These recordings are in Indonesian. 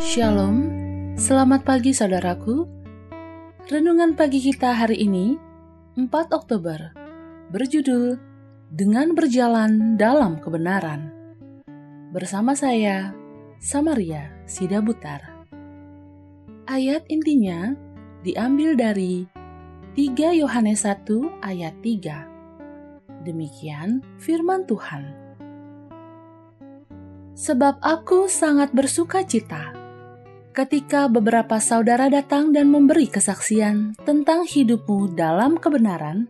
Shalom, selamat pagi saudaraku. Renungan pagi kita hari ini, 4 Oktober, berjudul Dengan Berjalan Dalam Kebenaran. Bersama saya, Samaria Sida Butar. Ayat intinya diambil dari 3 Yohanes 1 ayat 3. Demikian firman Tuhan. Sebab aku sangat bersuka cita ketika beberapa saudara datang dan memberi kesaksian tentang hidupmu dalam kebenaran,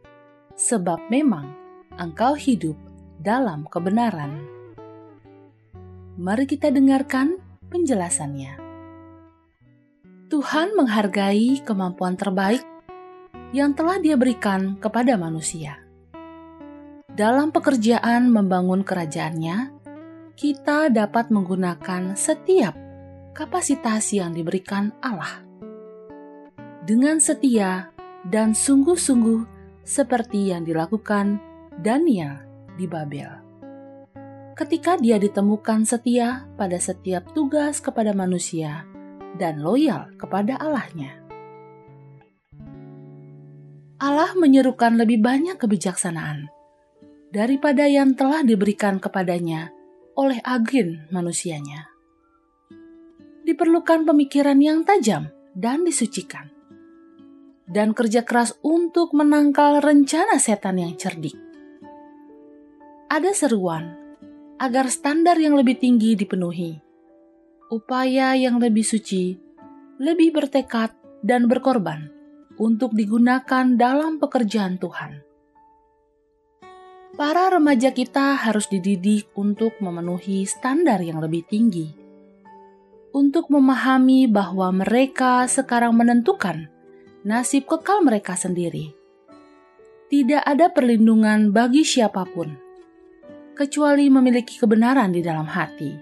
sebab memang engkau hidup dalam kebenaran. Mari kita dengarkan penjelasannya. Tuhan menghargai kemampuan terbaik yang telah Dia berikan kepada manusia. Dalam pekerjaan membangun kerajaannya, kita dapat menggunakan setiap kapasitas yang diberikan Allah. Dengan setia dan sungguh-sungguh seperti yang dilakukan Daniel di Babel. Ketika dia ditemukan setia pada setiap tugas kepada manusia dan loyal kepada Allahnya. Allah menyerukan lebih banyak kebijaksanaan daripada yang telah diberikan kepadanya oleh agen manusianya diperlukan pemikiran yang tajam dan disucikan, dan kerja keras untuk menangkal rencana setan yang cerdik. Ada seruan agar standar yang lebih tinggi dipenuhi, upaya yang lebih suci, lebih bertekad, dan berkorban untuk digunakan dalam pekerjaan Tuhan. Para remaja kita harus dididik untuk memenuhi standar yang lebih tinggi untuk memahami bahwa mereka sekarang menentukan nasib kekal mereka sendiri. Tidak ada perlindungan bagi siapa pun, kecuali memiliki kebenaran di dalam hati,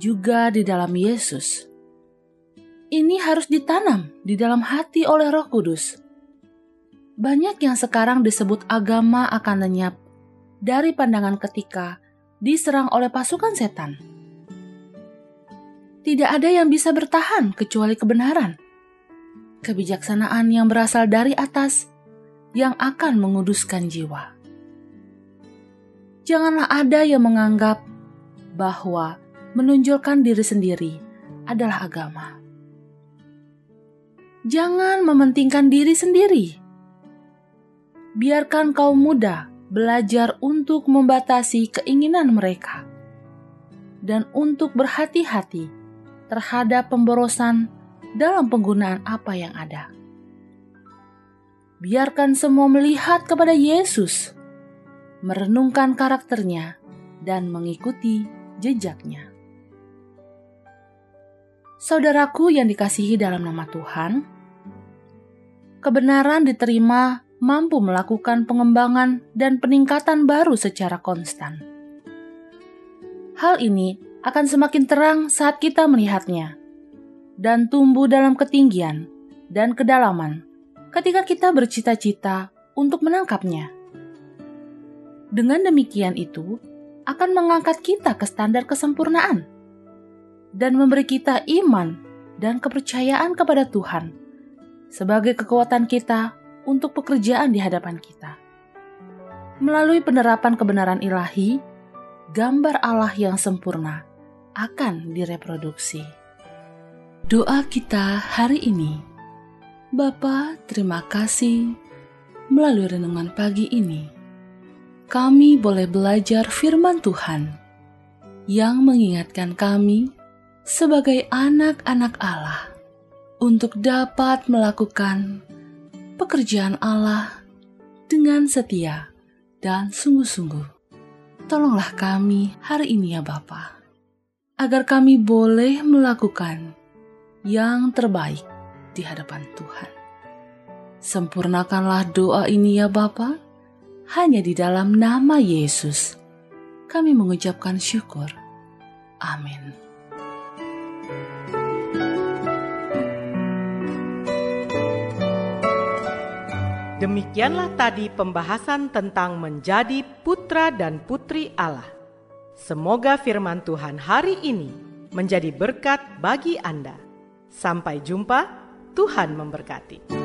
juga di dalam Yesus. Ini harus ditanam di dalam hati oleh Roh Kudus. Banyak yang sekarang disebut agama akan lenyap dari pandangan ketika diserang oleh pasukan setan tidak ada yang bisa bertahan kecuali kebenaran. Kebijaksanaan yang berasal dari atas yang akan menguduskan jiwa. Janganlah ada yang menganggap bahwa menunjukkan diri sendiri adalah agama. Jangan mementingkan diri sendiri. Biarkan kaum muda belajar untuk membatasi keinginan mereka dan untuk berhati-hati terhadap pemborosan dalam penggunaan apa yang ada. Biarkan semua melihat kepada Yesus, merenungkan karakternya, dan mengikuti jejaknya. Saudaraku yang dikasihi dalam nama Tuhan, kebenaran diterima mampu melakukan pengembangan dan peningkatan baru secara konstan. Hal ini akan semakin terang saat kita melihatnya dan tumbuh dalam ketinggian dan kedalaman ketika kita bercita-cita untuk menangkapnya. Dengan demikian itu akan mengangkat kita ke standar kesempurnaan dan memberi kita iman dan kepercayaan kepada Tuhan sebagai kekuatan kita untuk pekerjaan di hadapan kita. Melalui penerapan kebenaran ilahi, gambar Allah yang sempurna akan direproduksi. Doa kita hari ini. Bapa, terima kasih melalui renungan pagi ini. Kami boleh belajar firman Tuhan yang mengingatkan kami sebagai anak-anak Allah untuk dapat melakukan pekerjaan Allah dengan setia dan sungguh-sungguh. Tolonglah kami hari ini ya Bapak agar kami boleh melakukan yang terbaik di hadapan Tuhan. Sempurnakanlah doa ini ya Bapa, hanya di dalam nama Yesus. Kami mengucapkan syukur. Amin. Demikianlah tadi pembahasan tentang menjadi putra dan putri Allah. Semoga firman Tuhan hari ini menjadi berkat bagi Anda. Sampai jumpa, Tuhan memberkati.